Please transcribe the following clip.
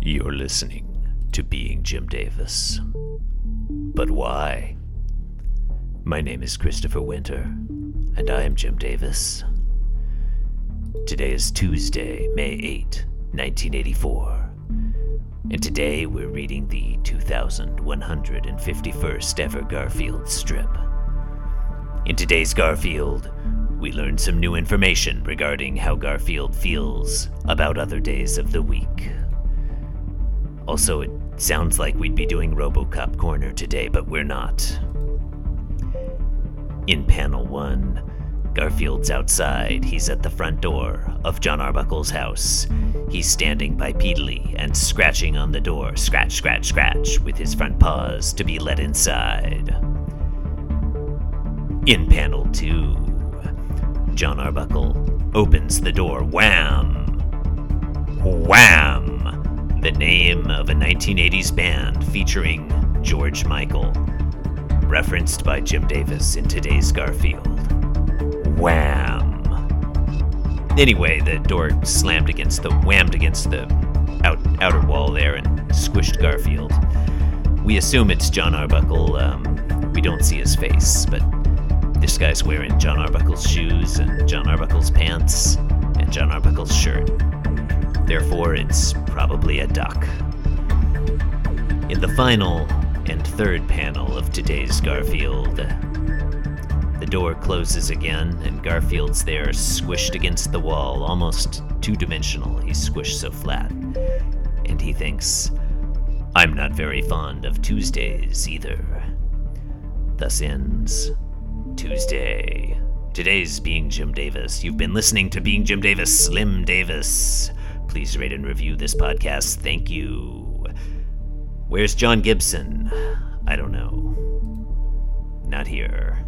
You're listening to Being Jim Davis. But why? My name is Christopher Winter, and I am Jim Davis. Today is Tuesday, May 8, 1984. And today we're reading the 2151st ever Garfield strip. In today's Garfield, we learn some new information regarding how Garfield feels about other days of the week. Also, it sounds like we'd be doing Robocop Corner today, but we're not. In panel one, Garfield's outside. He's at the front door of Jon Arbuckle's house. He's standing bipedally and scratching on the door, scratch, scratch, scratch, with his front paws to be let inside. In panel two, Jon Arbuckle opens the door. Wham! Wham! Name of a 1980s band featuring George Michael, referenced by Jim Davis in today's Garfield. Wham! Anyway, the door slammed against the whammed against the out, outer wall there and squished Garfield. We assume it's Jon Arbuckle. Um, we don't see his face, but this guy's wearing Jon Arbuckle's shoes and Jon Arbuckle's pants and Jon Arbuckle's shirt. Therefore, it's probably a duck. In the final and third panel of today's Garfield, the door closes again, and Garfield's there, squished against the wall, almost two dimensional. He's squished so flat. And he thinks, I'm not very fond of Tuesdays either. Thus ends Tuesday. Today's Being Jim Davis. You've been listening to Being Jim Davis, Slim Davis. Please rate and review this podcast. Thank you. Where's John Gibson? I don't know. Not here.